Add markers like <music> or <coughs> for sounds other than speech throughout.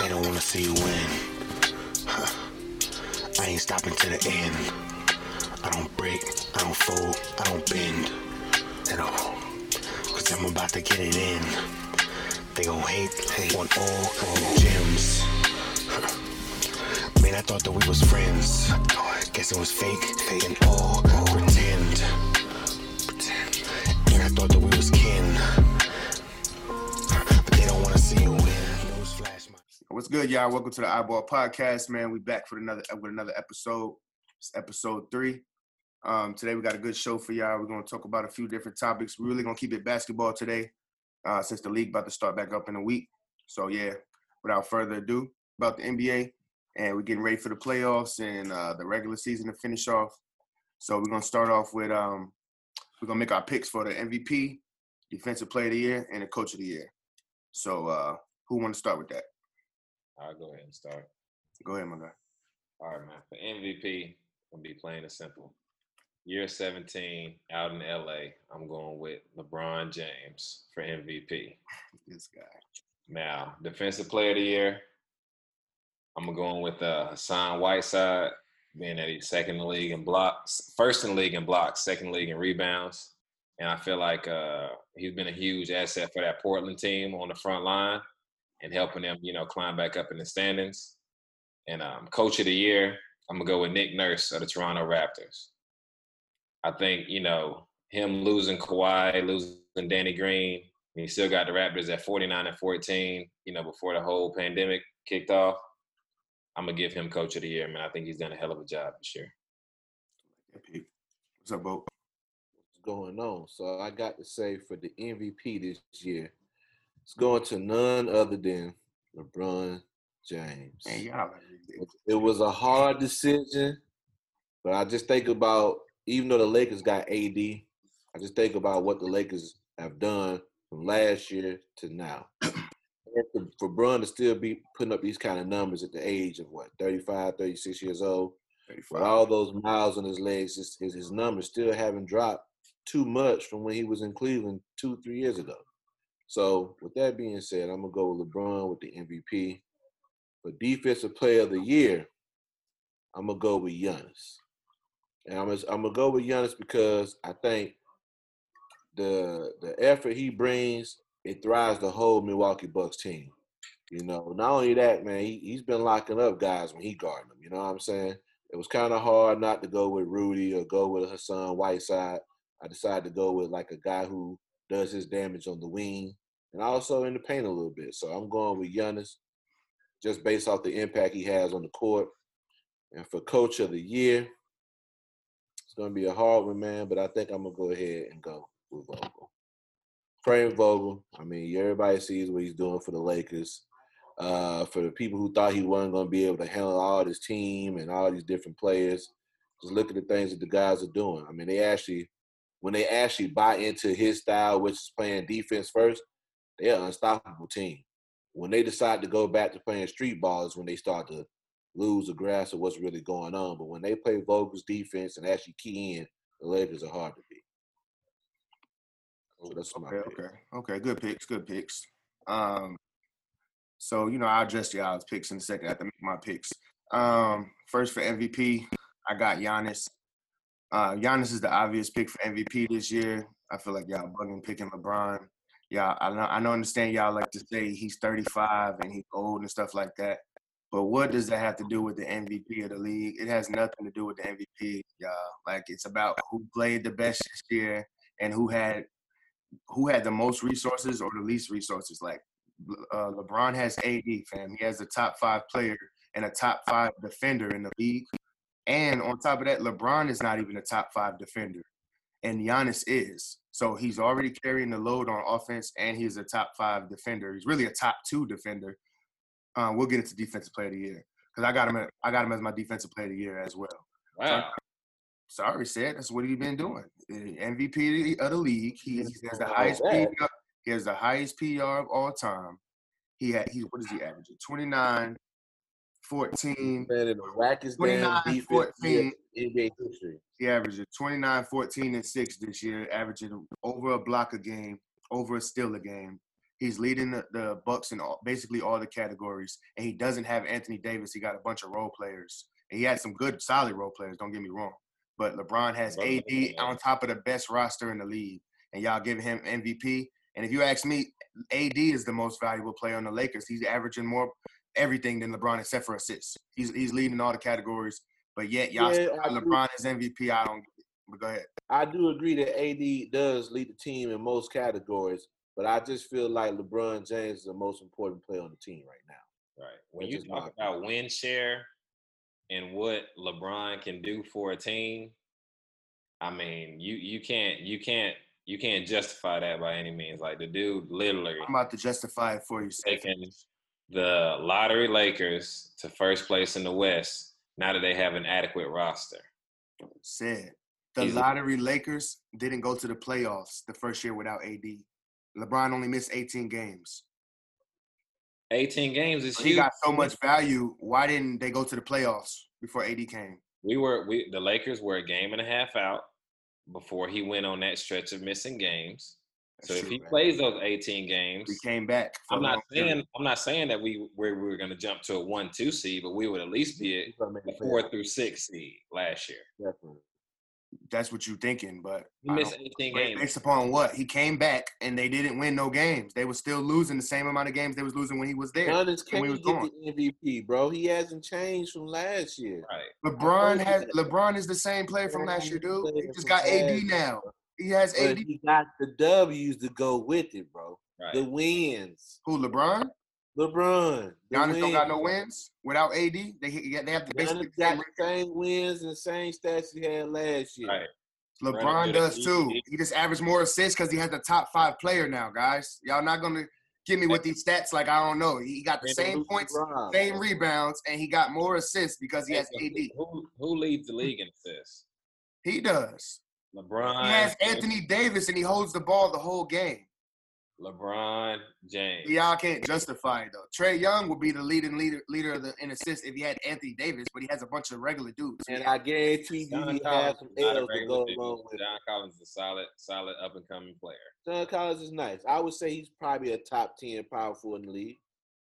They don't wanna see you win. I ain't stopping to the end. I don't break, I don't fold, I don't bend at all. Cause I'm about to get it in. They gon' hate, hate on all, all gems. Man, I thought that we was friends. Guess it was fake, fake and all, all What's good, y'all? Welcome to the iBall Podcast, man. We back for another with another episode. It's episode three. Um, today we got a good show for y'all. We're gonna talk about a few different topics. We're really gonna keep it basketball today, uh, since the league about to start back up in a week. So yeah, without further ado, about the NBA, and we're getting ready for the playoffs and uh, the regular season to finish off. So we're gonna start off with um, we're gonna make our picks for the MVP, Defensive Player of the Year, and the Coach of the Year. So uh, who want to start with that? I'll go ahead and start. Go ahead, my guy. All right, man. For MVP, I'm gonna be plain and simple. Year 17 out in LA, I'm going with LeBron James for MVP. <laughs> This guy. Now, Defensive Player of the Year, I'm gonna go in with uh, Hassan Whiteside, being that he's second in the league in blocks, first in the league in blocks, second in the league in rebounds, and I feel like uh, he's been a huge asset for that Portland team on the front line and helping them, you know, climb back up in the standings. And um, Coach of the Year, I'm gonna go with Nick Nurse of the Toronto Raptors. I think you know him losing Kawhi, losing Danny Green, and he still got the Raptors at 49 and 14. You know, before the whole pandemic kicked off, I'm gonna give him Coach of the Year, man. I think he's done a hell of a job this year. What's up, Bo? what's going on. So I got to say for the MVP this year, it's going to none other than LeBron James. Man, y'all. It was a hard decision, but I just think about even though the Lakers got AD, I just think about what the Lakers have done from last year to now. <clears throat> For, Bron to still be putting up these kind of numbers at the age of what 35, 36 years old, with all those miles on his legs, his, his numbers still haven't dropped too much from when he was in Cleveland two, three years ago. So, with that being said, I'm gonna go with LeBron with the MVP. For Defensive Player of the Year, I'm gonna go with Giannis, and I'm gonna, I'm gonna go with Giannis because I think the the effort he brings it thrives the whole Milwaukee Bucks team. You know, not only that, man, he, he's been locking up guys when he guarding them. You know what I'm saying? It was kind of hard not to go with Rudy or go with Hassan Whiteside. I decided to go with like a guy who does his damage on the wing and also in the paint a little bit. So I'm going with Giannis just based off the impact he has on the court. And for coach of the year, it's going to be a hard one, man, but I think I'm going to go ahead and go with Vogel. Frank Vogel, I mean, everybody sees what he's doing for the Lakers. Uh, for the people who thought he wasn't going to be able to handle all this team and all these different players, just look at the things that the guys are doing. I mean, they actually, when they actually buy into his style, which is playing defense first, they're an unstoppable team. When they decide to go back to playing street ball is when they start to lose the grasp of what's really going on. But when they play Vogel's defense and actually key in, the Lakers are hard to beat. So that's Okay, pick. okay, okay. Good picks, good picks. Um, so you know, I'll address y'all's picks in a second. I have to make my picks. Um, first for MVP, I got Giannis. Uh, Giannis is the obvious pick for MVP this year. I feel like y'all bugging picking LeBron. Yeah, I know, I know, understand y'all like to say he's 35 and he's old and stuff like that. But what does that have to do with the MVP of the league? It has nothing to do with the MVP, y'all. Like it's about who played the best this year and who had who had the most resources or the least resources. Like uh, LeBron has AD, fam. He has a top five player and a top five defender in the league. And on top of that, LeBron is not even a top five defender, and Giannis is. So he's already carrying the load on offense, and he's a top five defender. He's really a top two defender. Uh, we'll get into defensive player of the year because I got him. At, I got him as my defensive player of the year as well. Wow. Sorry, said that's what he's been doing. MVP of the league. He, he has the highest. PR, he has the highest PR of all time. He had he what is he averaging? 29, 14. Man, in the wackest 29, damn 14. NBA history. He averaging 29, 14, and 6 this year, averaging over a block a game, over a steal a game. He's leading the, the Bucks in all, basically all the categories, and he doesn't have Anthony Davis. He got a bunch of role players, and he had some good, solid role players. Don't get me wrong, but LeBron has AD on top of the best roster in the league, and y'all giving him MVP. And if you ask me, AD is the most valuable player on the Lakers. He's averaging more everything than LeBron except for assists. He's he's leading all the categories, but yet y'all Yeah, still I do. LeBron is MVP. I don't. But go ahead. I do agree that AD does lead the team in most categories, but I just feel like LeBron James is the most important player on the team right now. Right. When you talk about win share and what LeBron can do for a team, I mean, you you can't you can't you can't justify that by any means. Like the dude literally I'm about to justify it for you. Seth. taking the lottery Lakers to first place in the West now that they have an adequate roster. Said the He's- lottery Lakers didn't go to the playoffs the first year without AD. LeBron only missed 18 games. 18 games is He huge. got so much value. Why didn't they go to the playoffs before AD came? We were we the Lakers were a game and a half out before he went on that stretch of missing games. So That's if true, he man. plays those 18 games, we came back. I'm not long period. saying I'm not saying that we we we were going to jump to a one two seed, but we would at least be He's a four through six seed last year. definitely. that's what you're thinking, but He missed 18 ba- games. based upon what he came back and they didn't win no games. They were still losing the same amount of games they was losing when he was there. Giannis when we can't was get the MVP, bro. He hasn't changed from last year. Right. LeBron has. LeBron is the same player from last year, dude. He Player just got AD last now. Year. He has But he got the W's to go with it, bro. Right. The wins. Who LeBron? LeBron. The Giannis don't got no wins. wins without AD. They they have to basically Giannis got the same wins and the same stats he had last year. Right. LeBron Brandon does too. He- He just averaged more assists because he has the top five player now, guys. Y'all not gonna give me with these stats like I don't know. He got the Brandon same points, LeBron. same rebounds, and he got more assists because he has AD. Who who leads the league in assists? He does. LeBron. He has Anthony Davis, and he holds the ball the whole game. LeBron James. Y'all can't justify it though. Trae Young would be the leading leader leader of the in assists if he had Anthony Davis, but he has a bunch of regular dudes. And I guarantee you John he has some is not a L's to regular go dude. along with it. John Collins is a solid, solid up and coming player. John Collins is nice. I would say he's probably a top 10 powerful in the league.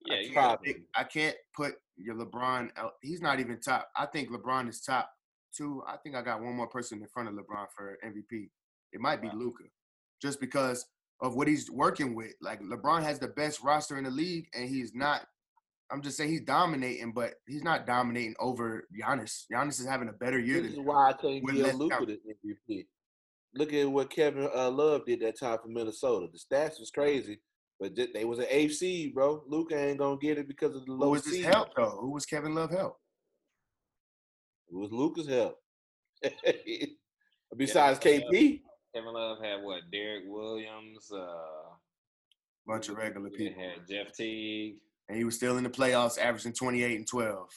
Yeah, I you can't, probably. pick- I can't put your LeBron. He's not even top. I think LeBron is top two. I think I got one more person in front of LeBron for MVP. It might be Wow. Luka, just because of what he's working with. Like LeBron has the best roster in the league, and he's not. I'm just saying he's dominating, but he's not dominating over Giannis. Giannis is having a better year This is why I can't give talent. the MVP. Look at what Kevin uh, Love did that time for Minnesota. The stats was crazy, but they was an eighth seed, bro. Luka ain't gonna get it because of the Who low was his help though? Who was Kevin Love help? It was Luka's help. <laughs> Besides KP, Kevin Love had what? Derrick Williams. Uh, Bunch of regular people, had Jeff Teague. and he was still in the playoffs, averaging 28 and 12.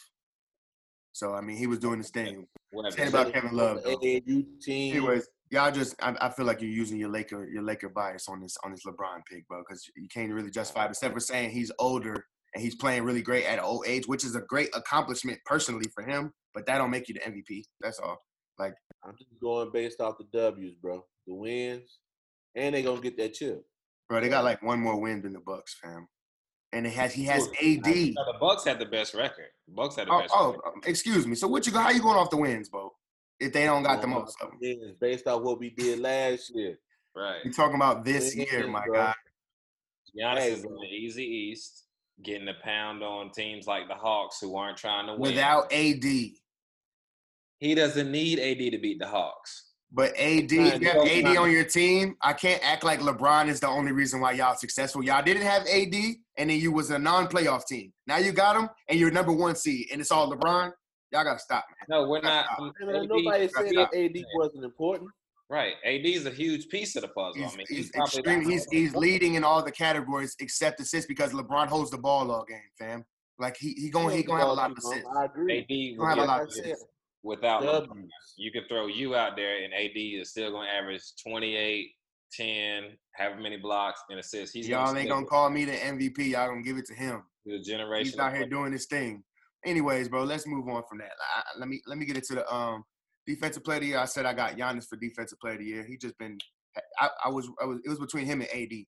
So I mean, he was doing his thing. What Saying about Kevin Love, though. AAU team. Anyways, y'all just I, I feel like you're using your Laker your Laker bias on this on this LeBron pick, bro, because you can't really justify it except for saying he's older and he's playing really great at an old age, which is a great accomplishment personally for him. But that don't make you the MVP. That's all. Like I'm just going based off the W's, bro. The wins, and they gonna get that chip. Bro, they got like one more win than the Bucks, fam. And it has he has AD. No, the Bucks had the best record. The Bucks had the Oh, best oh, record. excuse me. So what you go? How you going off the wins, bro? If they don't got the most off of them, the wins Based off what we did last year. Right. we talking about this Wins, year, my bro. guy. Giannis Hey, is in the easy East, getting a pound on teams like the Hawks who aren't trying to win. Without AD, he doesn't need AD to beat the Hawks. But AD, you have AD on your team, I can't act like LeBron is the only reason why y'all successful. Y'all didn't have AD, and then you was a non-playoff team. Now you got him, and you're number one seed, and it's all LeBron. Y'all gotta stop, man. No, we're not. Um, AD nobody said that AD wasn't important. Right. AD is a huge piece of the puzzle. He's, I mean, he's, probably extreme. He's he's leading in all the categories except assists because LeBron holds the ball all game, fam. Like he he gonna he gonna have a lot of assists. I agree. AD Gonna have a lot of Like I said, assists. Without. You can throw you out there, and AD is still going to average 28, 10, however many blocks and assists. He's Y'all gonna ain't gonna call me the MVP. Y'all gonna give it to him. the generation. He's out here doing his thing. Anyways, bro, let's move on from that. I, let me let me get into the um defensive player of the year. I said I got Giannis for defensive player of the year. He just been. I, I was I was it was between him and AD.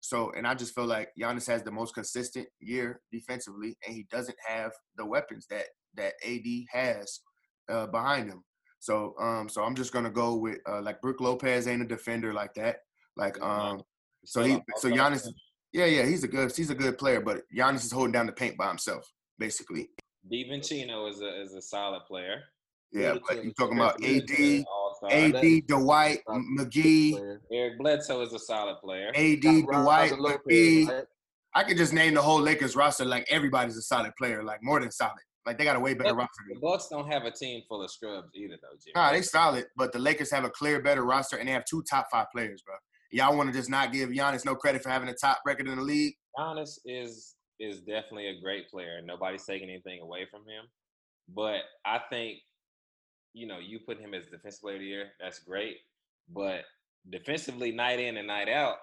So, and I just feel like Giannis has the most consistent year defensively, and he doesn't have the weapons that that AD has uh, behind him. So, um, so I'm just gonna go with uh, like Brook Lopez ain't a defender like that. Like, um, so he, so Giannis, yeah, yeah, he's a good, he's a good player, but Giannis is holding down the paint by himself, basically. DiVincenzo is a is a solid player. Yeah, but you talking about AD, AD, Dwight, McGee, Eric Bledsoe is a solid player. AD, Dwight, McGee. I could just name the whole Lakers roster like everybody's a solid player, like more than solid. Like they got a way better roster. The Bucks don't have a team full of scrubs either, though, Jim. Nah, they solid, but the Lakers have a clear better roster and they have two top five players, bro. Y'all want to just not give Giannis no credit for having a top record in the league? Giannis is is definitely a great player. Nobody's taking anything away from him. But I think, you know, you put him as defensive player of the year, that's great. But defensively, night in and night out,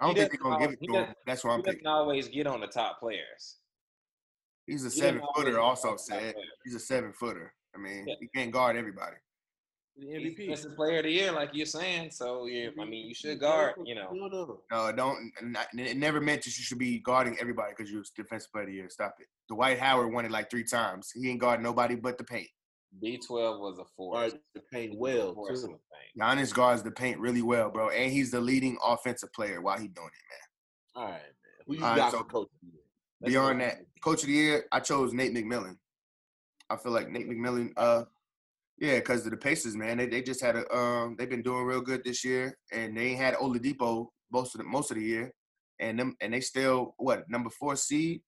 I don't think they're gonna give it to him. That's why I'm doesn't picking. always get on the top players. He's a seven always footer. Also said he's a seven footer. I mean, Yeah. he can't guard everybody. The He's MVP. defensive player of the year, like you're saying. So yeah, I mean, you should guard. You know, No, no. No, don't. not- It never meant that you should be guarding everybody because you're defensive player of the year. Stop it. Dwight Howard won it like three times. He ain't guard nobody but the paint. B12 was a four. Guard the paint well Force too. paint. Giannis guards the paint really well, bro, and he's the leading offensive player while he doing it, man. All right, man. Who you All right, got so- for coach? Of the year? Let's Beyond that, coach of the year, I chose Nate McMillan. I feel like Nate McMillan, uh, yeah, because of the Pacers, man. They they just had a um, they've been doing real good this year, and they had Oladipo most of the most of the year, and them and they still what number four seed.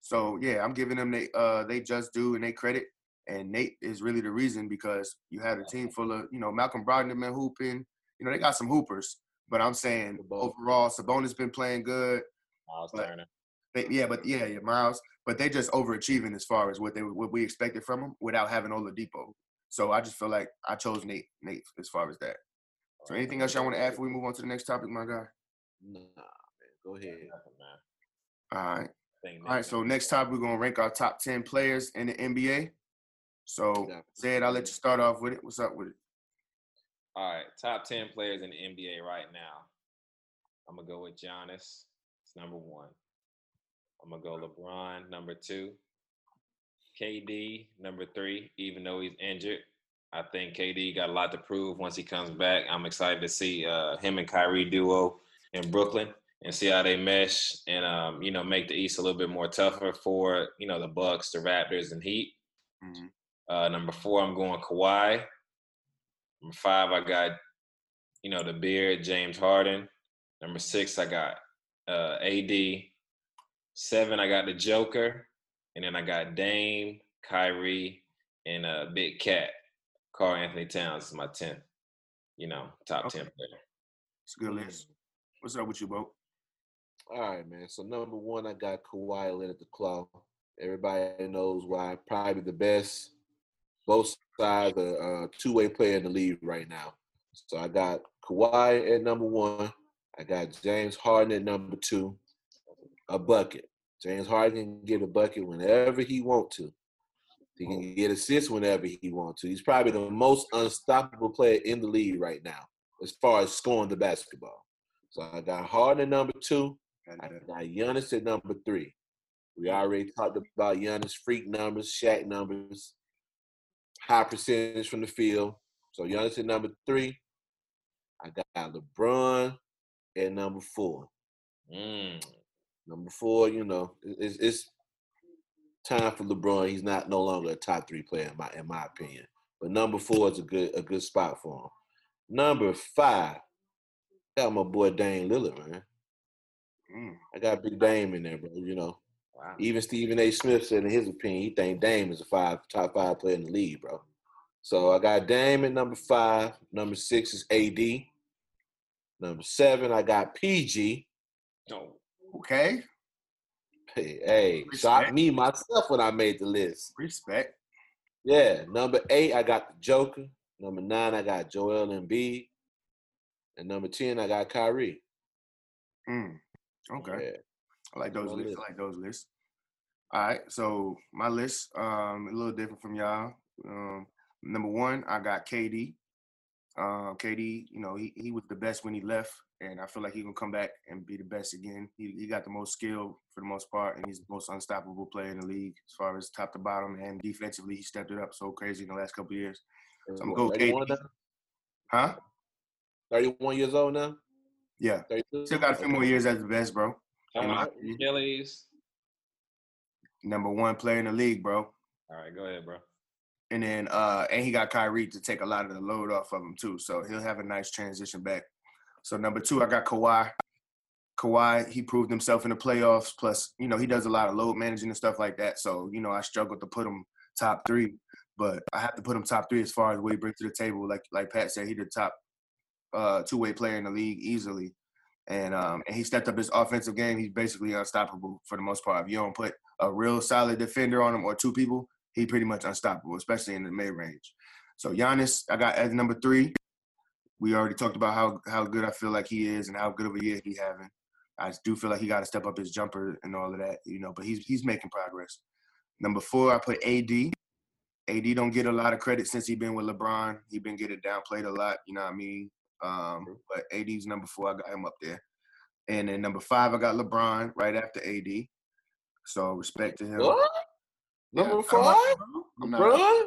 So yeah, I'm giving them they uh they just do and they credit. And Nate is really the reason because you had a team full of you know Malcolm Brogdon been hooping. You know they got some hoopers, but I'm saying overall Sabonis been playing good. Miles Turner. They, yeah, but yeah, yeah, Miles. But they just overachieving as far as what they what we expected from them without having Oladipo. So I just feel like I chose Nate, Nate, as far as that. So anything else y'all want to add before we move on to the next topic, my guy? Nah, man. Go ahead. All right. All right. So next topic, we're gonna rank our top ten players in the NBA. So Zed, I'll let you start off with it. What's up with it? All right, top ten players in the NBA right now. I'm gonna go with Giannis. It's number one. I'm gonna go LeBron number two. KD number three. Even though he's injured, I think KD got a lot to prove once he comes back. I'm excited to see uh, him and Kyrie duo in Brooklyn and see how they mesh and um, you know make the East a little bit more tougher for you know the Bucks, the Raptors, and Heat. Mhm. Uh, number four, I'm going Kawhi. Number five, I got, you know, the beard, James Harden. Number six, I got uh, AD. Seven, I got the Joker. And then I got Dame, Kyrie, and uh, Big Cat. Karl-Anthony Towns is my 10th, you know, top Okay. 10 player. It's a good list. What's up with you, Bo? All right, man. So number one, I got Kawhi Leonard at the Claw. Everybody knows why. Probably the best, both sides, a uh, two-way player in the league right now. So I got Kawhi at number one. I got James Harden at number two. A bucket. James Harden can get a bucket whenever he want to. He can get assists whenever he want to. He's probably the most unstoppable player in the league right now, as far as scoring the basketball. So I got Harden at number two. I got Giannis at number three. We already talked about Giannis freak numbers, Shaq numbers, high percentage from the field. So Giannis at number three. I got LeBron at number four. Mm. Number four, you know, it's, it's time for LeBron. He's not no longer a top three player in my in my opinion. But number four is a good a good spot for him. Number five, got my boy Dame Lillard, man. Mm. I got Big Dame in there, bro. You know, Wow. Even Stephen A. Smith said in his opinion, he think Dame is a five top five player in the league, bro. So I got Dame at number five. Number six is AD. Number seven, I got PG. No. Okay, Hey, hey shocked me myself when I made the list. respect. Yeah. Number eight, I got the Joker. Number nine, I got Joel Embiid. And number ten, I got Kyrie. Mm. Okay. Yeah. I like those lists. list. I like those lists. All right, so my list um a little different from y'all. Um, number one, I got KD. Um, KD, you know, he, he was the best when he left, and I feel like he gonna come back and be the best again. He, he got the most skill for the most part, and he's the most unstoppable player in the league as far as top to bottom and defensively. He stepped it up so crazy in the last couple of years. So I'm gonna go 31 KD. Huh? 31 years old now? Yeah. 32? Still got a few more years as the best, bro. How And much? I- Achilles. Number one player in the league, bro. All right, go ahead, bro. And then uh and he got Kyrie to take a lot of the load off of him too. So he'll have a nice transition back. So number two, I got Kawhi. Kawhi, he proved himself in the playoffs. Plus, you know, he does a lot of load managing and stuff like that. So, you know, I struggled to put him top three, but I have to put him top three as far as what he brings to the table. Like like Pat said, he the top uh two way player in the league easily. And um and he stepped up his offensive game. He's basically unstoppable for the most part. If you don't put a real solid defender on him or two people, he pretty much unstoppable, especially in the mid range. So Giannis, I got as number three. We already talked about how how good I feel like he is and how good of a year he having. I do feel like he got to step up his jumper and all of that, you know. But he's he's making progress. Number four, I put AD. AD don't get a lot of credit since he been with LeBron. He been getting downplayed a lot, you know what I mean? Um, but AD's number four. I got him up there. And then number five, I got LeBron right after AD. So respect to him. What? Number I'm five? I'm not- LeBron?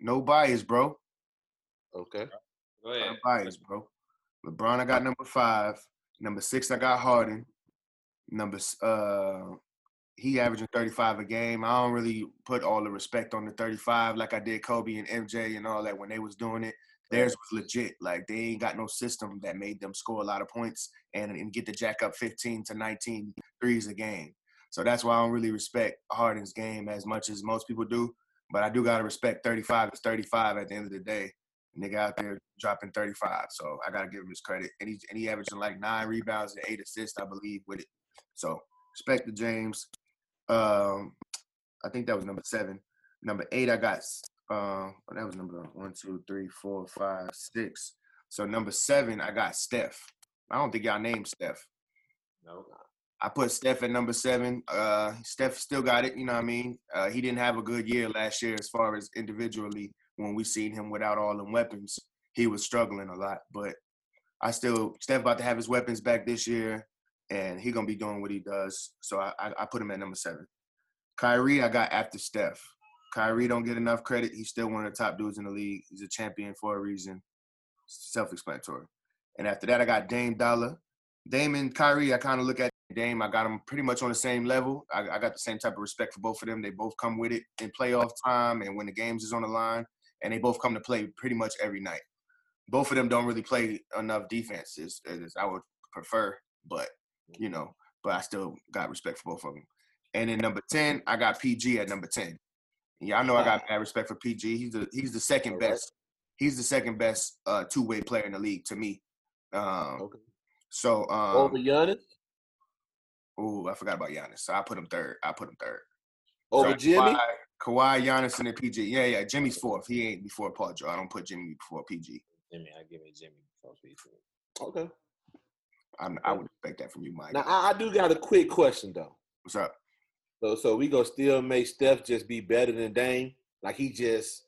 no bias, bro. Okay. Go No ahead. bias, bro. LeBron, I got number five. Number six, I got Harden. Number uh, he averaging 35 a game. I don't really put all the respect on the 35 like I did Kobe and MJ and all that when they was doing it. Theirs was legit. Like they ain't got no system that made them score a lot of points and, and get the jack up 15 to 19 threes a game. So that's why I don't really respect Harden's game as much as most people do. But I do gotta respect 35 is 35 at the end of the day. Nigga out there dropping 35. So I gotta give him his credit. And he's and he averaging like nine rebounds and eight assists, I believe, with it. So respect to James. Um, I think that was number seven. Number eight, I got uh that was number one, two, three, four, five, six. So number seven, I got Steph. I don't think y'all named Steph. No. I put Steph at number seven. Uh, Steph still got it. You know what I mean? Uh, he didn't have a good year last year as far as individually. When we seen him without all them weapons, he was struggling a lot. But I still Steph about to have his weapons back this year, and he gonna be doing what he does. So I, I, I put him at number seven. Kyrie, I got after Steph. Kyrie don't get enough credit. He's still one of the top dudes in the league. He's a champion for a reason. Self-explanatory. And after that, I got Dame Dollar. Dame and Kyrie, I kind of look at Dame. I got them pretty much on the same level. I, I got the same type of respect for both of them. They both come with it in playoff time and when the games is on the line, and they both come to play pretty much every night. Both of them don't really play enough defense as, as I would prefer, but you know, but I still got respect for both of them. And then number ten, I got PG at number ten. Yeah, I know I got mad respect for PG. He's the he's the second best. He's the second best uh, two way player in the league to me. Um, Okay. so um, Over Giannis? Oh, I forgot about Giannis. So I put him third. I put him third. Over So Jimmy? Kawhi, Giannis, and then PG. Yeah, yeah. Jimmy's fourth. He ain't before Paul George. I don't put Jimmy before PG. Jimmy, I give me Jimmy before PG. Okay. I'm, I would expect that from you, Mike. Now I, I do got a quick question though. What's up? So so we gonna still make Steph just be better than Dame? Like he just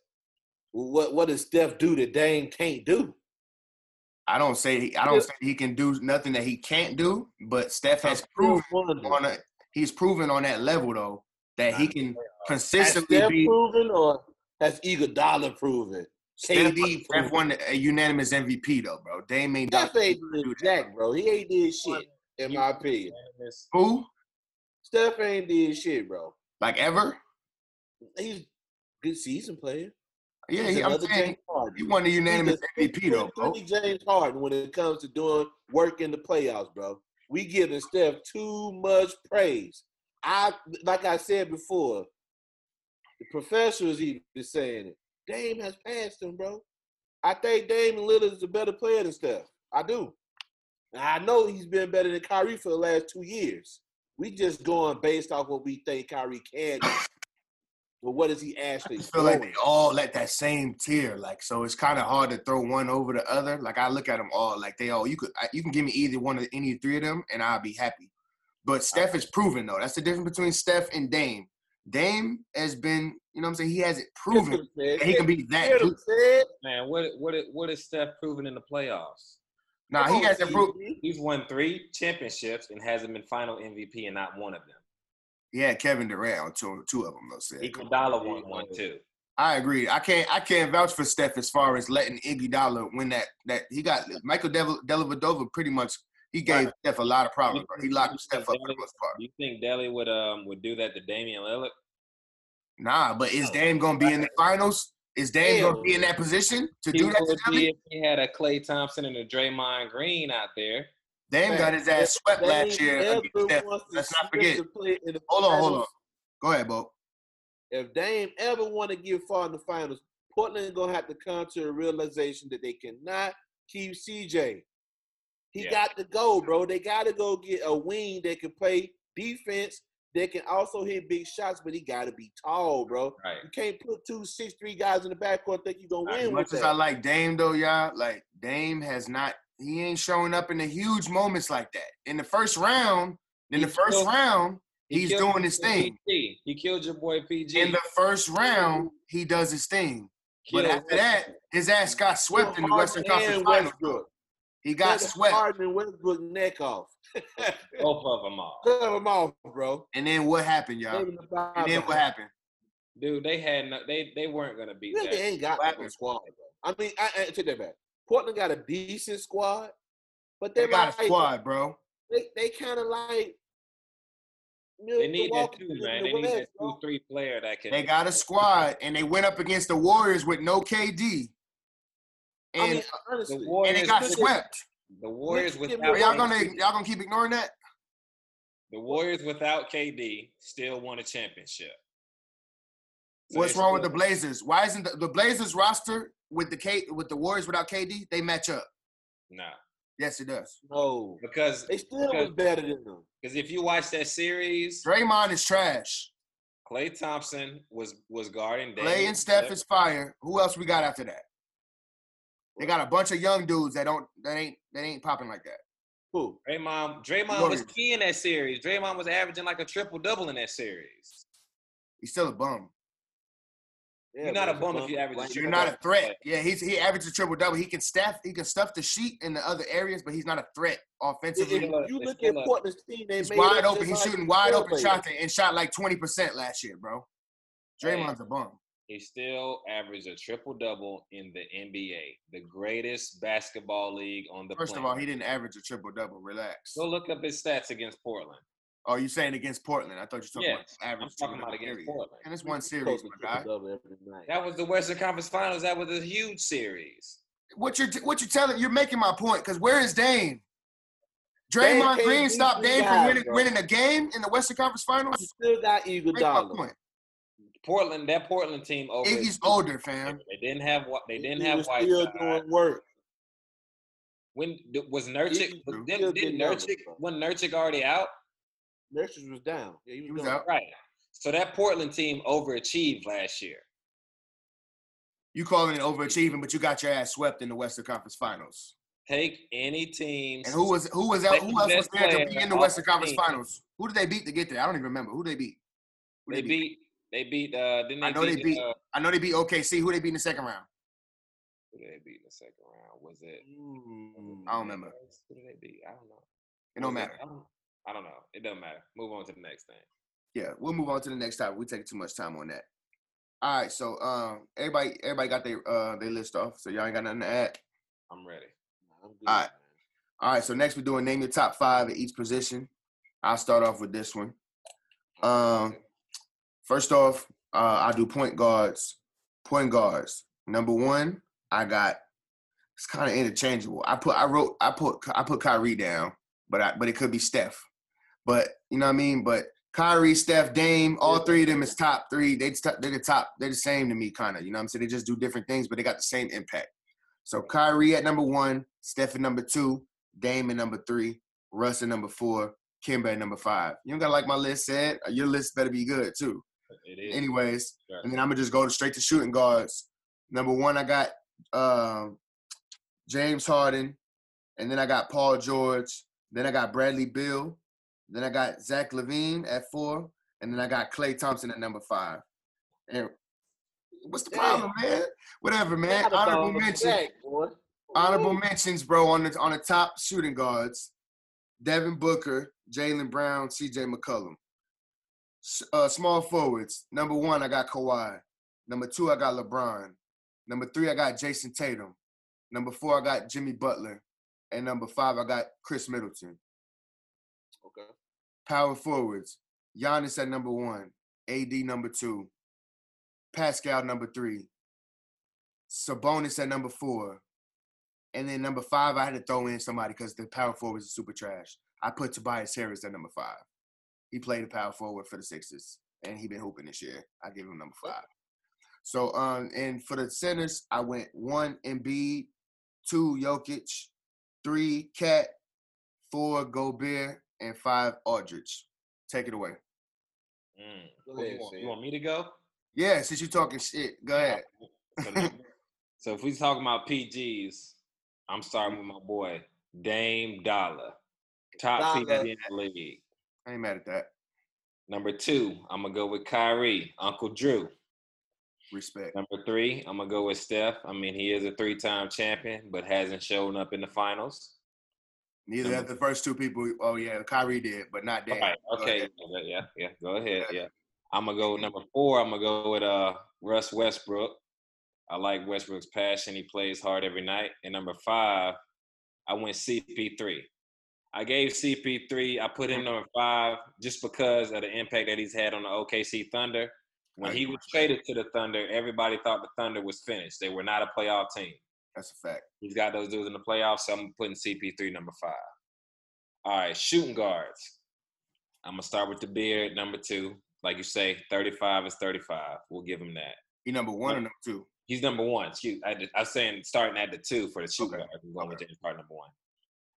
what what does Steph do that Dame can't do? I don't say he, I don't say he can do nothing that he can't do, but Steph has proven on a he's proven on that level though that he can Has consistently Steph be. proven or has Iguodala proven? Steph, KD Steph won a unanimous MVP though, bro. Dame ain't done Steph ain't do jack, bro. He ain't did shit, in my opinion. Unanimous. Who? Steph ain't did shit, bro. Like ever? He's good season player. Yeah, He's he, I'm another saying James Harden. he won the unanimous He's MVP though, bro. Really James Harden when it comes to doing work in the playoffs, bro. We giving Steph too much praise. I like I said before, the professors even saying it. Dame has passed him, bro. I think Dame and Lillard is a better player than Steph. I do. And I know he's been better than Kyrie for the last two years. We just going based off what we think Kyrie can do. But what is he actually I feel like they all at that same tier, like so. It's kind of hard to throw one over the other. Like I look at them all, like they all. You could, you can give me either one of any three of them, and I'll be happy. But Steph is proven though. That's the difference between Steph and Dame. Dame has been, you know what I'm saying? He hasn't proven what it said. that he can be that Here's what good. it said. Man, what what what is Steph proven in the playoffs? Nah, Come he hasn't proved. CP. He's won three championships and hasn't been final MVP in not one of them. Yeah, Kevin Durant on two, two of them, though. Said. Iguodala won one too. I agree. I can't. I can't vouch for Steph as far as letting Iggy Dollar win that. That he got Michael Del- Dellavedova pretty much. He gave Right. Steph a lot of problems. Bro. He locked Steph up for the most part. Do you think Delly would um would do that to Damian Lillard? Nah, but is Dame gonna be in the finals? Is Dame gonna be in that position to He do that? To if he had a Klay Thompson and a Draymond Green out there. Dame got his ass swept Dame last year ever against Steph. wants to Let's not forget. to play in Hold on, hold on. Go ahead, Bo. If Dame ever want to get far in the finals, Portland gonna have to come to a realization that they cannot keep CJ. He Yeah. got to go, bro. They got to go get a wing that can play defense. That can also hit big shots, but he got to be tall, bro. Right. You can't put two six three guys in the backcourt and think you're gonna win. As win much as that. I like Dame, though, y'all, like Dame has not. He ain't showing up in the huge moments like that. In the first round, in He the first still- round, He he's killed doing his thing. PG. He killed your boy PG. In the first round, he does his thing. But Killed after that, his ass got swept in the Western Conference Finals. Westbrook. He got Cut swept. Harden and Westbrook neck off. <laughs> both of them all. Cut them off, bro. And then what happened, y'all? Leave And then what happened? Dude, they had no, they they weren't gonna beat Really that. ain't got What no squad, bro. I mean, I, I take that back. Portland got a decent squad, but They they, got a squad, bro. They, they kind of like. They need that Milwaukee too, man. the They need West, that bro. two three player that can. They got a squad, and they went up against the Warriors with no KD. I And, mean, honestly, The and Warriors they got swept. The Warriors Look without Are y'all gonna y'all gonna keep ignoring that? the Warriors without KD still won a championship. So What's they wrong with the Blazers? Why isn't the, the Blazers roster with the K with the Warriors without KD? They match up. Nah, Yes, it does. Oh. no, because they still was because- better than them. because if you watch that series, Draymond is trash. Klay Thompson was was guarding. Klay and Steph Lillard. is fire. Who else we got after that? They got a bunch of young dudes that don't that ain't that ain't popping like that. Who? Draymond. Draymond was key in that series. Draymond was averaging like a triple double in that series. He's still a bum. Yeah, You're not a bum if you average a You're not a threat. Yeah, he's he averages triple double. He can staff he can stuff the sheet in the other areas, but he's not a threat If offensively. Still you look at a- Portland's team, they He's made wide open. He's like shooting wide open Trailblazers. shots and- and shot like 20% last year, bro. Hey. Draymond's a bum. He still averaged a triple double in the NBA, the greatest basketball league on the First of all, he didn't average a triple double. Relax. Go look up his stats against Portland. Oh, you saying against Portland? I thought you were talking Yes, about average. I'm talking about against. Portland. And it's one series, my guy. triple-double every night. That was the Western Conference Finals. That was a huge series. What you're what you're telling? You're making my point. Because where is Dame? Dame Draymond can't Green stopped Dame from winning, winning a game in the Western Conference You Finals. still got Eagle Make my Dollar. point. Portland, that Portland team over. Iggy's older, fam. They didn't have what they didn't He have was White. still doing work. When was Nurkic? Iggy Was, didn't, didn't getting numbers, Nurkic? bro. When Nurkic already out? Nurses was down. Yeah, he was, He was out. Right. So that Portland team overachieved last year. You calling it overachieving, but you got your ass swept in the Western Conference Finals. Take any team. And who was who was out? Who else was there to be in the Western Conference team. Finals? Who did they beat to get there? I don't even remember. Who they beat? Who They beat. They beat. Uh, didn't they I know they beat- Uh, I know they beat OKC. Who they beat in the second round? who did they beat in the second round? Was it? Mm. I don't remember. Who did they beat? I don't know. It don't matter. I don't, I don't know. It doesn't matter. Move on to the next thing. Yeah, we'll move on to the next topic. We take too much time on that. All right, so um, everybody, everybody got their uh their list off. So y'all ain't got nothing to add. I'm ready. I'm good, All right. man. All right, so next we're doing name your top five at each position. I'll start off with this one. Um, first off, uh, I do point guards. Point guards. Number one, I got. It's kind of interchangeable. I put, I wrote, I put, I put Kyrie down, but I, but it could be Steph. But you know what I mean. But Kyrie, Steph, Dame, all three of them is top three. They they're the top. They're the same to me, kind of. You know what I'm saying? They just do different things, but they got the same impact. So Kyrie at number one, Steph at number two, Dame at number three, Russ at number four, Kemba at number five. You don't gotta like my list, said your list better be good too. It is. Anyways, and then I'm gonna just go straight to shooting guards. Number one, I got um, James Harden, and then I got Paul George. Then I got Bradley Beal. Then I got Zach LaVine at four. and then I got Klay Thompson at number five. And what's the Damn. problem, man? Whatever, man. Honorable the mention. Honorable mentions, bro, on the on the top shooting guards: Devin Booker, Jaylen Brown, C.J. McCollum. Uh, small forwards: number one, I got Kawhi. Number two, I got LeBron. Number three, I got Jayson Tatum. Number four, I got Jimmy Butler, and number five, I got Khris Middleton. Okay. Power forwards: Giannis at number one, AD number two, Pascal number three, Sabonis at number four, and then number five, I had to throw in somebody because the power forwards are super trash. I put Tobias Harris at number five. He played the power forward for the Sixers, and he been hooping this year. I give him number five. So, um, and for the centers, I went one Embiid, two Jokic, three Cat, four Gobert, and five Aldridge. Take it away. Mm. Go Who you, ahead, want, you want me to go? Yeah, since you're talking shit, go ahead. So, <laughs> so if we talking about PGs, I'm starting with my boy Dame Dollar, top Dollar. PG in the league. I ain't mad at that. Number two, I'm gonna go with Kyrie, Uncle Drew. Respect. Number three, I'm gonna go with Steph. I mean, he is a three-time champion, but hasn't shown up in the finals. Neither of the first two people. Oh yeah, Kyrie did, but not Dan. Right. Okay. Yeah, yeah. Go ahead. Yeah. I'm gonna go with number four. I'm gonna go with uh Russ Westbrook. I like Westbrook's passion. He plays hard every night. And number five, I went CP3. I gave CP3. I put him mm-hmm. number five just because of the impact that he's had on the OKC Thunder. When he was traded to the Thunder, everybody thought the Thunder was finished. They were not a playoff team. That's a fact. He's got those dudes in the playoffs, so I'm putting CP3 number five. All right, shooting guards. I'm gonna start with the beard, number two. Like you say, 35 is 35. We'll give him that. He number one or number two? He's number one. Excuse, I, I was saying starting at the two for the shooting Okay. guard. I'm going with James Harden number one.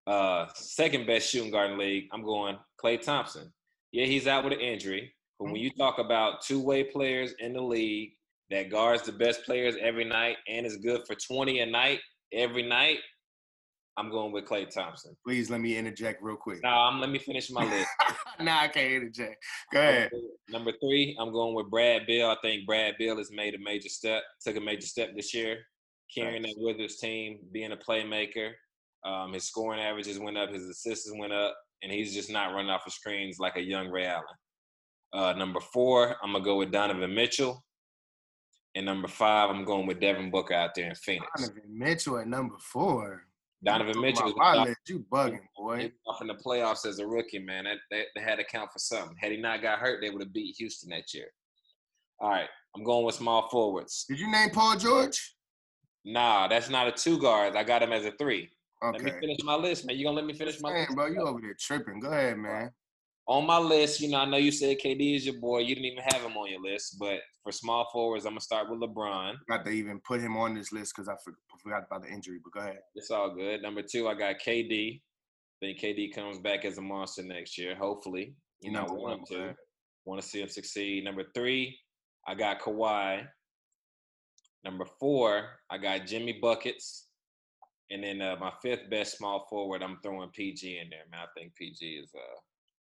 Uh, second best shooting guard in the league. I'm going Klay Thompson. Yeah, he's out with an injury, but when you talk about two-way players in the league that guards the best players every night and is good for 20 a night every night, I'm going with Klay Thompson. Please let me interject real quick. Now, I'm, let me finish my list. <laughs> nah, I can't interject. Go ahead. Number three, I'm going with Brad Beal. I think Brad Beal has made a major step, took a major step this year, carrying that Wizards team, being a playmaker. Um, his scoring averages went up, his assists went up, and he's just not running off of screens like a young Ray Allen. Uh, number four, I'm gonna go with Donovan Mitchell, and number five, I'm going with Devin Booker out there in Phoenix. Donovan Mitchell at number four. Donovan Mitchell was off. You bugging, boy. off in the playoffs as a rookie, man. That, that, they had to count for something. Had he not got hurt, they would have beat Houston that year. All right, I'm going with small forwards. Did you name Paul George? Nah, that's not a two guard. I got him as a three. Let me finish my list, man. You gonna let me finish my Man, list? bro, you over there tripping. Go ahead, man. On my list, you know, I know you said KD is your boy. You didn't even have him on your list, but for small forwards, I'm gonna start with LeBron. Got to even put him on this list because I forgot about the injury. But go ahead. It's all good. Number two, I got KD. think KD comes back as a monster next year. Hopefully, you know, want to. Want to see him succeed. Number three, I got Kawhi. Number four, I got Jimmy Buckets. And then uh, my fifth best small forward, I'm throwing PG in there, man. I think PG is a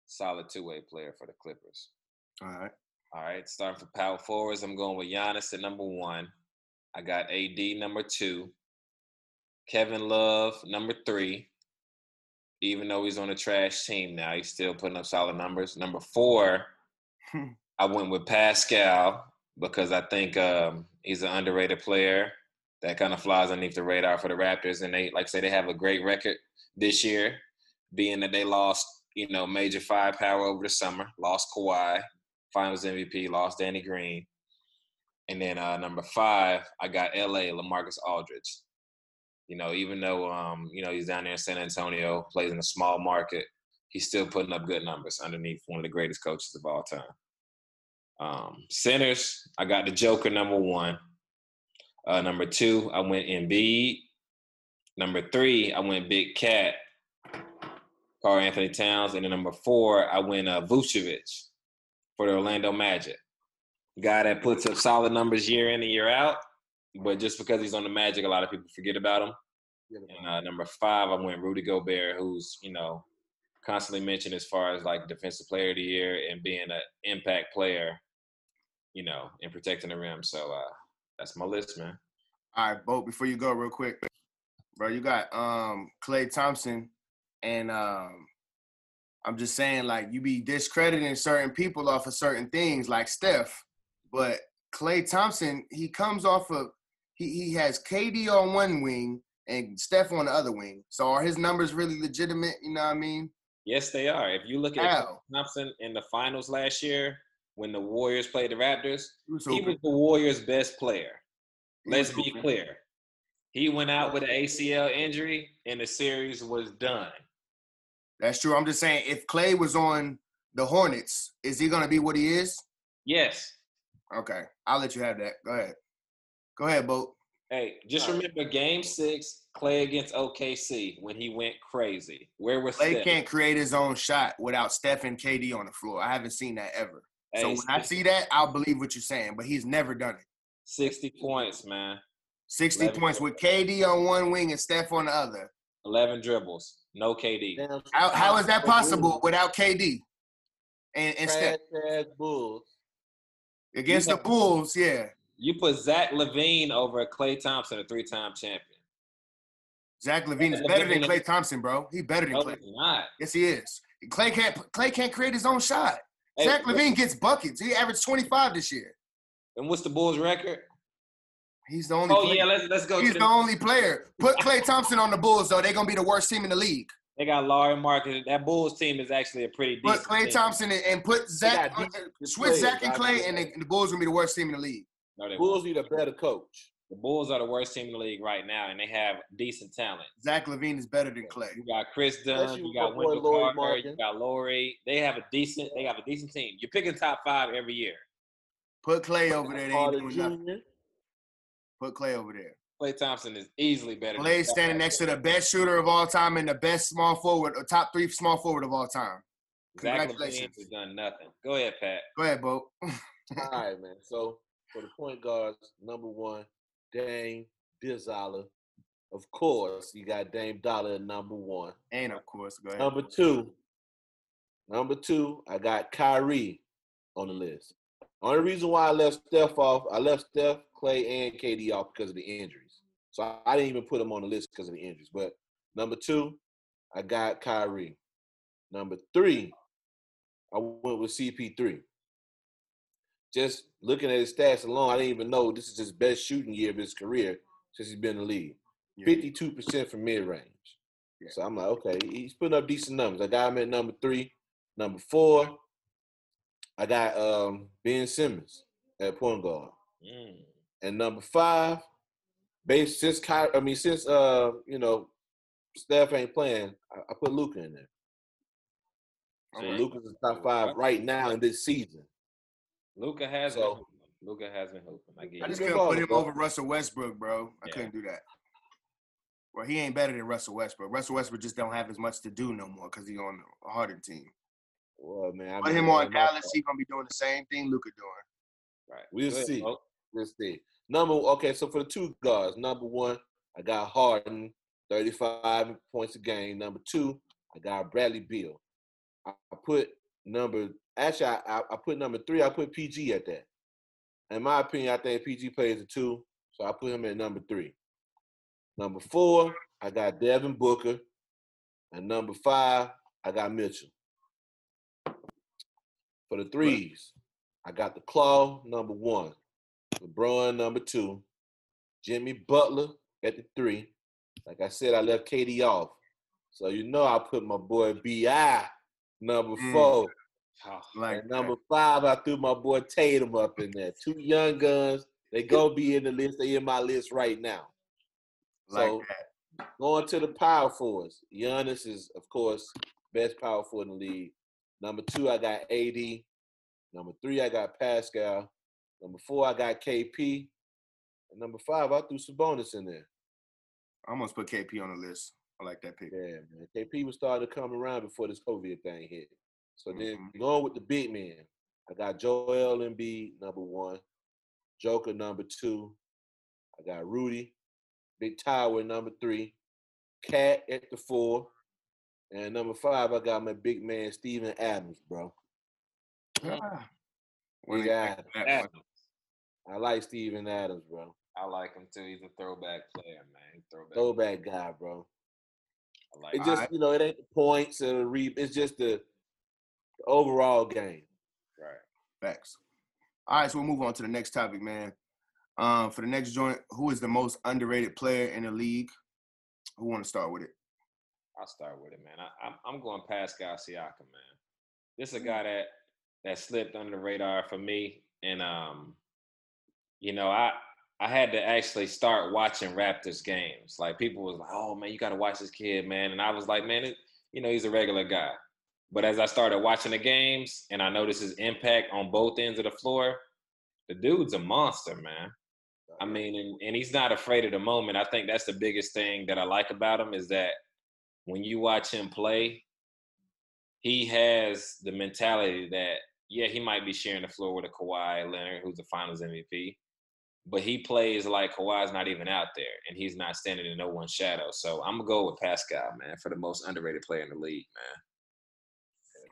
solid two way player for the Clippers. All right. All right, starting for power forwards, I'm going with Giannis at number one. I got AD number two. Kevin Love number three. Even though he's on a trash team now, he's still putting up solid numbers. Number four, <laughs> I went with Pascal because I think um, he's an underrated player that kind of flies underneath the radar for the Raptors. And they, like I say, they have a great record this year, being that they lost, you know, major firepower over the summer, lost Kawhi, Finals MVP, lost Danny Green. And then uh, number five, I got LA, LaMarcus Aldridge. You know, even though um, you know he's down there in San Antonio, plays in a small market, he's still putting up good numbers underneath one of the greatest coaches of all time. Um, centers, I got the Joker number one. Uh, number two, I went Embiid. Number three, I went Big Cat, Karl-Anthony Towns, and then number four, I went uh, Vucevic for the Orlando Magic. Guy that puts up solid numbers year in and year out, but just because he's on the Magic, a lot of people forget about him. And uh, number five, I went Rudy Gobert, who's you know constantly mentioned as far as like defensive player of the year and being an impact player, you know, in protecting the rim. So uh, that's my list, man. All right, Bo, before you go real quick, bro, you got um Klay Thompson and um I'm just saying like you be discrediting certain people off of certain things like Steph, but Klay Thompson, he comes off of he he has KD on one wing and Steph on the other wing. So are his numbers really legitimate? You know what I mean? Yes, they are. If you look at? Thompson in the finals last year when the Warriors played the Raptors, He was he was the Warriors' best player. Let's be hooping. clear. He went out with an ACL injury and the series was done. That's true. I'm just saying if Klay was on the Hornets, is he gonna be what he is? Yes. Okay, I'll let you have that. Go ahead. Go ahead, Bo. Hey, just All right. remember game six, Klay against OKC when he went crazy. Where was Klay Steph? can't create his own shot without Steph and KD on the floor. I haven't seen that ever. So Hey, when I see that, I'll believe what you're saying. But he's never done it. 60 points, man. 60 Eleven points with KD on one wing and Steph on the other. 11 dribbles. No KD. How, how is that possible without KD and, and Steph Bulls. against the Bulls? Yeah, You put Zach LaVine over Klay Thompson, a three-time champion. Zach LaVine is Zach better than Klay Thompson, bro. He better than No, Klay. he's not. Yes, he is. Klay can't. Klay can't create his own shot. Hey, Zach LaVine gets buckets. He averaged 25 this year. And what's the Bulls' record? He's the only. Oh player. yeah, let's let's go. He's to the only player. Put Klay Thompson on the Bulls, though. They're gonna be the worst team in the league. They got Lauri Markkanen. That Bulls team is actually a pretty decent. Put Klay team. Thompson and, and put Zach. got switch. Zach and Klay, and, they, and the Bulls gonna be the worst team in the league. No, they Bulls need a better coach. The Bulls are the worst team in the league right now, and they have decent talent. Zach LaVine is better than Klay. You got Kris Dunn, Especially you got my Wendell Lauri Carter, you got Lauri. They have a decent. They have a decent team. You're picking top five every year. Put Klay over there. They ain't doing nothing. Put Klay over there. Klay Thompson is easily better. Klay. Klay's standing next to the best shooter of all time and the best small forward, or top three small forward of all time. Zach LaVine Congratulations. has done nothing. Go ahead, Pat. Go ahead, Bo. <laughs> All right, man. So for the point guards, number one, Dame Dizala. Of course, you got Dame Dollar at number one. and of course, go ahead. Number two, number two, I got Kyrie on the list. Only reason why I left Steph off, I left Steph, Clay, and KD off because of the injuries. So I, I didn't even put them on the list because of the injuries. But number two, I got Kyrie. Number three, I went with CP3. Just looking at his stats alone, I didn't even know this is his best shooting year of his career since he's been in the league. Yeah. Fifty-two percent from mid-range. Yeah. So I'm like, okay, he's putting up decent numbers. I got him at number three. Number four, I got um, Ben Simmons at point guard. Mm. And number five, based since Ky- I mean since uh you know Steph ain't playing, I, I put Luka in there. So? Luka's is top five right now in this season. Luka has So- been. Luka has been hooping. I get I just Good couldn't put him bro. over Russell Westbrook, bro. I Yeah. couldn't do that. Well, he ain't better than Russell Westbrook. Russell Westbrook just don't have as much to do no more because he's on a harder team. Well, man, I Put mean, him on my- Dallas, he gonna be doing the same thing Luka doing. Right. We'll Go see. Bo. Let's see. Number okay, so for the two guards, number one, I got Harden, 35 points a game. Number two, I got Bradley Beal. I, I put number actually I, I, I put number three, I put PG at that. In my opinion, I think PG plays a two, so I put him at number three. Number four, I got Devin Booker. And number five, I got Mitchell. For the threes, I got the Claw number one, LeBron number two, Jimmy Butler at the three. Like I said, I left KD off. So you know I put my boy BI number Mm. four. Oh, Like number five, I threw my boy Tatum up in there. Two young guns. They go be in the list. They in my list right now. like So that. going to the power forwards. Giannis is, of course, best power forward in the league. Number two, I got AD. Number three, I got Pascal. Number four, I got KP. And number five, I threw Sabonis in there. I almost put KP on the list. I like that pick. Yeah, man. KP was starting to come around before this COVID thing hit. So then Mhm. going with the big man, I got Joel Embiid number one, Joker number two, I got Rudy, Big Tower number three, Cat at the four, And number five, I got my big man Steven Adams, bro. <sighs> Ah. Big Adams. Adams. I like Steven Adams, bro. I like him too. He's a throwback player, man. Throwback. Throwback guy, bro. I like It just you know, it ain't the points or the re. It's just the overall game. right. Facts. All right, so we'll move on to the next topic, man. Um, for the next joint, who is the most underrated player in the league? Who want to start with it? I'll start with it, man. I, I'm I'm going Pascal Siakam, man. This is a guy that that slipped under the radar for me, and um, you know, I I had to actually start watching Raptors games. Like people was like, "Oh man, you got to watch this kid, man," and I was like, "Man, it, you know, he's a regular guy." But as I started watching the games, and I noticed his impact on both ends of the floor, the dude's a monster, man. I mean, and, and he's not afraid of the moment. I think that's the biggest thing that I like about him is that when you watch him play, he has the mentality that yeah, he might be sharing the floor with a Kawhi Leonard, who's the Finals MVP, but he plays like Kawhi's not even out there, and he's not standing in no one's shadow. So I'm gonna go with Pascal, man, for the most underrated player in the league, man.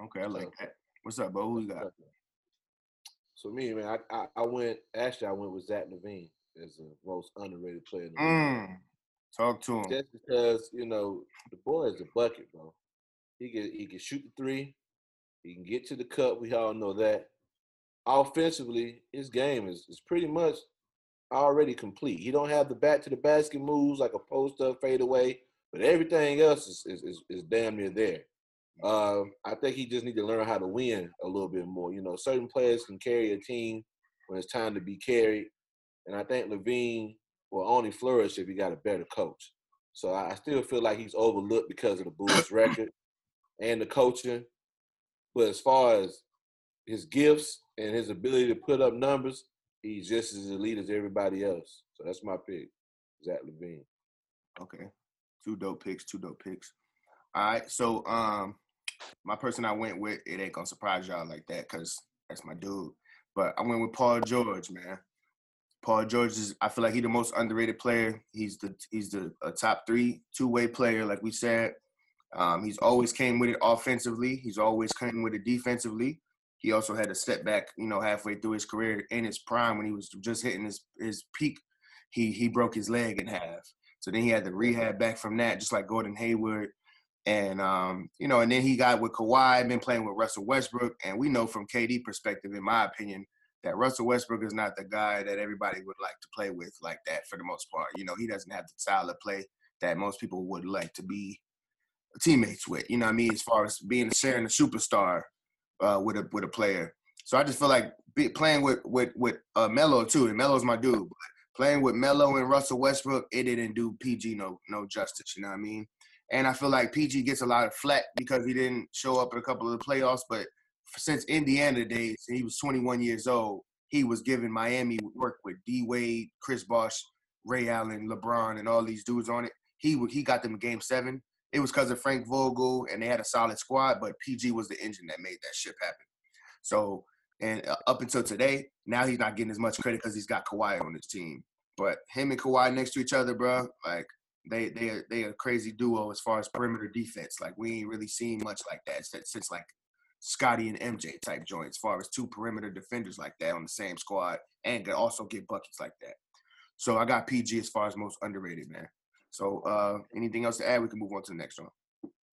Okay, I like that. What's up, Bo? Who you got? So me, man, I, I I went actually I went with Zach LaVine as the most underrated player in the league. Mm, talk to him. Just because you know the boy is a bucket, bro. He can he can shoot the three. He can get to the cup. We all know that. Offensively, his game is, is pretty much already complete. He don't have the back to the basket moves like a post up fade away, but everything else is is, is, is damn near there. Um, I think he just need to learn how to win a little bit more. You know, certain players can carry a team when it's time to be carried, and I think LaVine will only flourish if he got a better coach. So I I still feel like he's overlooked because of the Bulls' <coughs> record and the coaching. But as far as his gifts and his ability to put up numbers, he's just as elite as everybody else. So that's my pick, Zach LaVine. Okay. Two dope picks, two dope picks. All right. So um my person I went with, it ain't gonna surprise y'all like that because that's my dude. But I went with Paul George, man. Paul George is I feel like he's the most underrated player. He's the he's the top three two-way player, like we said. Um, he's always came with it offensively. He's always came with it defensively. He also had a setback, you know, halfway through his career in his prime when he was just hitting his his peak. He he broke his leg in half. So then he had to rehab back from that, just like Gordon Hayward. And um, you know, and then he got with Kawhi, been playing with Russell Westbrook, and we know from KD perspective, in my opinion, that Russell Westbrook is not the guy that everybody would like to play with like that for the most part. You know, he doesn't have the style of play that most people would like to be teammates with. You know I mean? As far as being sharing a superstar uh, with a with a player. So I just feel like playing with with with uh, Melo too, and Melo's my dude. But playing with Melo and Russell Westbrook, it didn't do PG no no justice. You know what I mean? And I feel like PG gets a lot of flack because he didn't show up in a couple of the playoffs. But since Indiana days, he was 21 years old. He was giving Miami work with D Wade, Chris Bosh, Ray Allen, LeBron, and all these dudes on it. He he got them game seven. It was because of Frank Vogel, and they had a solid squad. But PG was the engine that made that ship happen. So and uh, up until today, now he's not getting as much credit because he's got Kawhi on his team. But him and Kawhi next to each other, bro, like they they are, they are a crazy duo as far as perimeter defense. Like we ain't really seen much like that since, since like Scotty and MJ type joint. As far as two perimeter defenders like that on the same squad and can also get buckets like that. So I got PG as far as most underrated, man. So uh anything else to add? We can move on to the next one.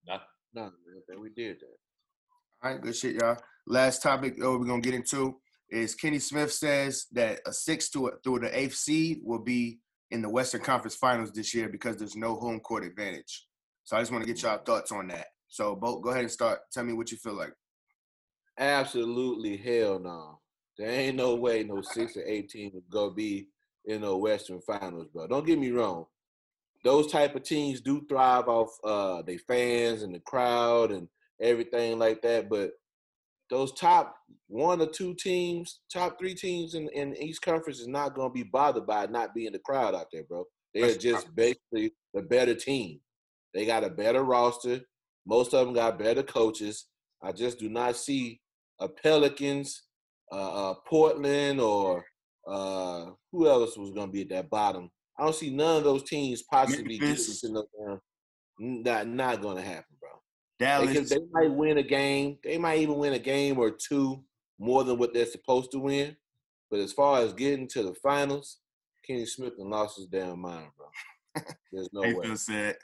Nothing. No, man, we did that. All right, good shit, y'all. Last topic uh, we're gonna get into is Kenny Smith says that a six to a, through the eighth seed will be in the Western Conference Finals this year because there's no home court advantage. So I just want to get y'all thoughts on that. So, Bo, go ahead and start. Tell me what you feel like. Absolutely hell no. There ain't no way no six or eight team would go be in the Western Finals, bro. Don't get me wrong. Those type of teams do thrive off uh their fans and the crowd and everything like that. But those top one or two teams, top three teams in, in East Conference is not gonna be bothered by not being the crowd out there, bro. They're just basically the better team. They got a better roster. Most of them got better coaches. I just do not see a Pelicans, uh, uh, Portland, or uh, who else was going to be at that bottom. I don't see none of those teams possibly getting to no down. Not not going to happen. Dallas. They, they might win a game. They might even win a game or two more than what they're supposed to win. But as far as getting to the finals, Kenny Smith and lost his damn mind, bro. <laughs> There's no way. feel sad.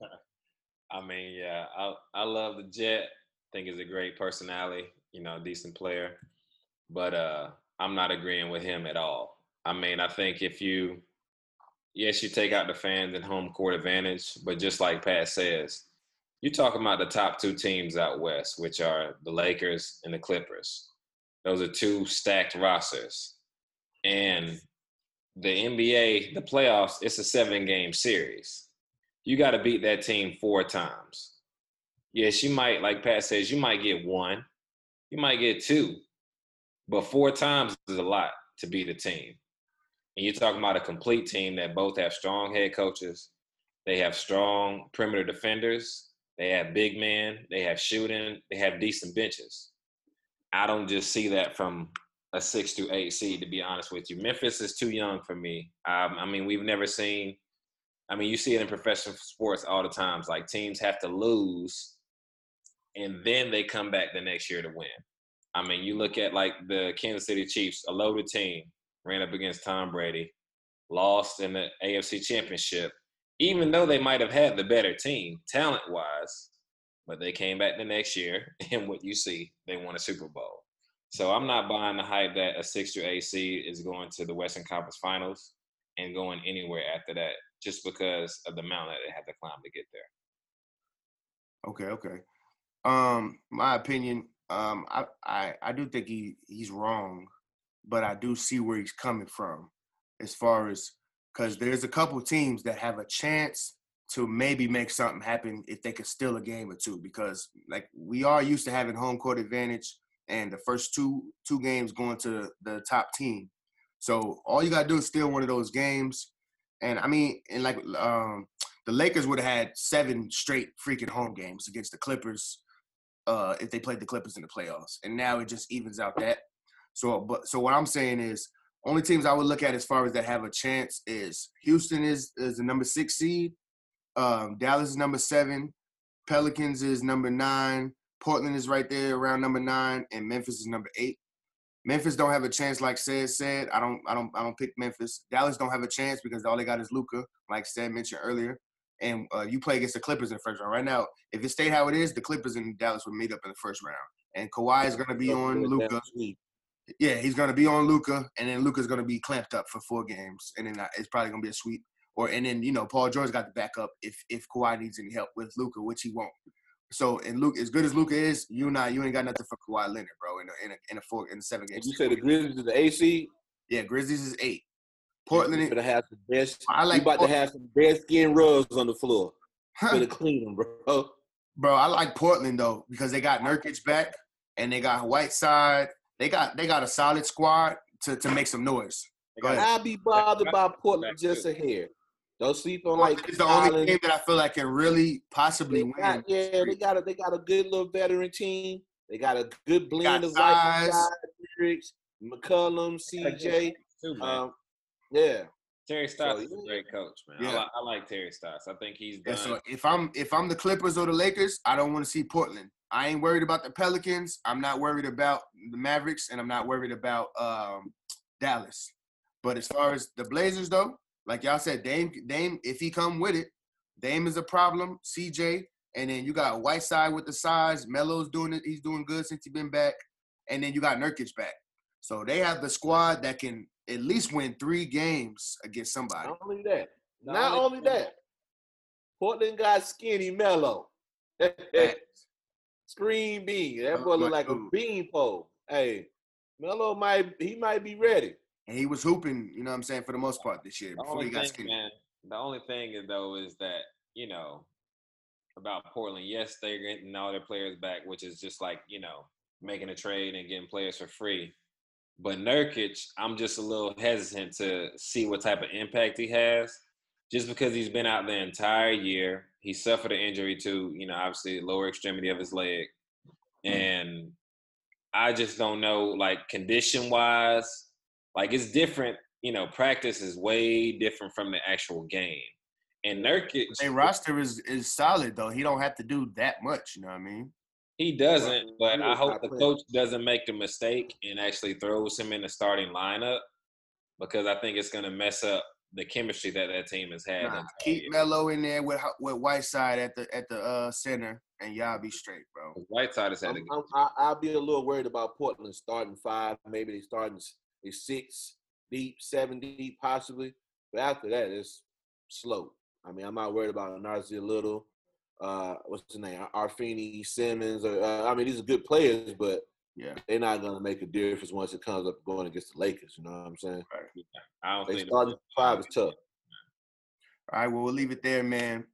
<laughs> I mean, yeah, I I love the Jet. Think he's a great personality, you know, decent player. But uh I'm not agreeing with him at all. I mean, I think if you yes, you take out the fans and home court advantage, but just like Pat says, you're talking about the top two teams out west, which are the Lakers and the Clippers. Those are two stacked rosters. And the NBA, the playoffs, it's a seven game series. You got to beat that team four times. Yes, you might, like Pat says, you might get one, you might get two, but four times is a lot to beat a team. And you're talking about a complete team that both have strong head coaches, they have strong perimeter defenders, they have big men, they have shooting, they have decent benches. I don't just see that from a six to eight seed, to be honest with you. Memphis is too young for me. Um, I mean, we've never seen. I mean, you see it in professional sports all the times. Like teams have to lose, and then they come back the next year to win. I mean, you look at like the Kansas City Chiefs, a loaded team, ran up against Tom Brady, lost in the AFC Championship, even though they might have had the better team talent wise, but they came back the next year, <laughs> and what you see, they won a Super Bowl. So I'm not buying the hype that a six to eight seed is going to the Western Conference Finals and going anywhere after that, just because of the mountain that they have to climb to get there. Okay, okay. Um, my opinion, um, I, I, I do think he he's wrong, but I do see where he's coming from, as far as because there's a couple teams that have a chance to maybe make something happen if they could steal a game or two, because like we are used to having home court advantage and the first two two games going to the top team. So all you gotta do is steal one of those games, and I mean, and like um, the Lakers would have had seven straight freaking home games against the Clippers uh, if they played the Clippers in the playoffs, and now it just evens out that. So, but so what I'm saying is, only teams I would look at as far as that have a chance is Houston is is the number six seed, um, Dallas is number seven, Pelicans is number nine, Portland is right there around number nine, and Memphis is number eight. Memphis don't have a chance, like said said. I don't, I don't, I don't pick Memphis. Dallas don't have a chance because all they got is Luka, like said mentioned earlier. And uh, you play against the Clippers in the first round. Right now, if it stayed how it is, the Clippers and Dallas would meet up in the first round. And Kawhi is going to be on Luka. Yeah, he's going to be on Luka, and then Luka's going to be clamped up for four games, and then uh, it's probably going to be a sweep. Or and then you know Paul George got the backup if if Kawhi needs any help with Luka, which he won't. So and Luke, as good as Luka is, you not you ain't got nothing for Kawhi Leonard, bro. In a in a, in a four in a seven games. You said the Grizzlies is the AC. Yeah, Grizzlies is eight. Portland. You're gonna have the best. I like you about Port- to have some best skin rugs on the floor. Gonna clean them, bro. bro. I like Portland though because they got Nurkic back and they got Whiteside. They got they got a solid squad to to make some noise. I'll be bothered by Portland just a hair. Don't sleep on like it's the only Collins. game that I feel like can really possibly They win. yeah, they got a they got a good little veteran team. They got a good blend of Whiteside. guys, McCollum, CJ. Too. Um, yeah, Terry Stotts is yeah. a great coach, man. Yeah. I, like, I like Terry Stotts. I think he's Yeah, done. so if I'm if I'm the Clippers or the Lakers, I don't want to see Portland. I ain't worried about the Pelicans. I'm not worried about the Mavericks, and I'm not worried about um, Dallas. But as far as the Blazers, though, like y'all said, Dame, Dame, if he come with it, Dame is a problem. CJ, and then you got Whiteside with the size. Melo's doing it. He's doing good since he been back, and then you got Nurkic back. So they have the squad that can at least win three games against somebody. not only that, The not only only thing- that, Portland got skinny Melo. <laughs> Screen bean. That boy look like a dude. bean pole. Hey, Melo might he might be ready. And he was hooping, you know what I'm saying, for the most part this year The before only he got skinny. man, the only thing is though is that you know about Portland. Yes, they're getting all their players back, which is just like you know making a trade and getting players for free. But Nurkic, I'm just a little hesitant to see what type of impact he has, just because he's been out the entire year. He suffered an injury to, you know, obviously the lower extremity of his leg, mm. and I just don't know, like condition wise, like it's different. You know, practice is way different from the actual game. And Nurkic, Their roster is is solid though. He don't have to do that much. You know what I mean? he doesn't, but He I hope not the playing. coach doesn't make the mistake and actually throws him in the starting lineup because I think it's going to mess up the chemistry that that team has had. Nah, keep year. Melo in there with with Whiteside at the at the uh, center, and y'all be straight, bro. Whiteside is had a I'm, good I'm, I, I'll be a little worried about Portland starting five. Maybe they starting s- they six deep, seven deep, possibly. But after that, it's slow. I mean, I'm not worried about Nassir Little. Uh, what's his name? Anfernee Simons. Or, uh, I mean, these are good players, but Yeah, they're not going to make a difference once it comes up going against the Lakers. You know what I'm saying? I don't They think starting five is tough. All right, well, we'll leave it there, man.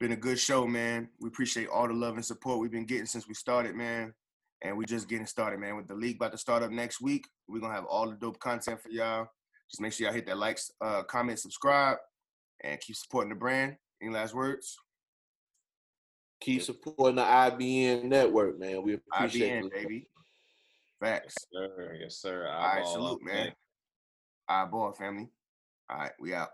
Been a good show, man. We appreciate all the love and support we've been getting since we started, man. And we're just getting started, man. With the league about to start up next week, we're gonna have all the dope content for y'all. Just make sure y'all hit that likes, uh, comment, subscribe, and keep supporting the brand. Any last words? Keep supporting the IBN network, man. We appreciate IBN, it. baby. Facts. Sir, yes, sir. All right, salute, man. day. All right, boy, family. All right, we out.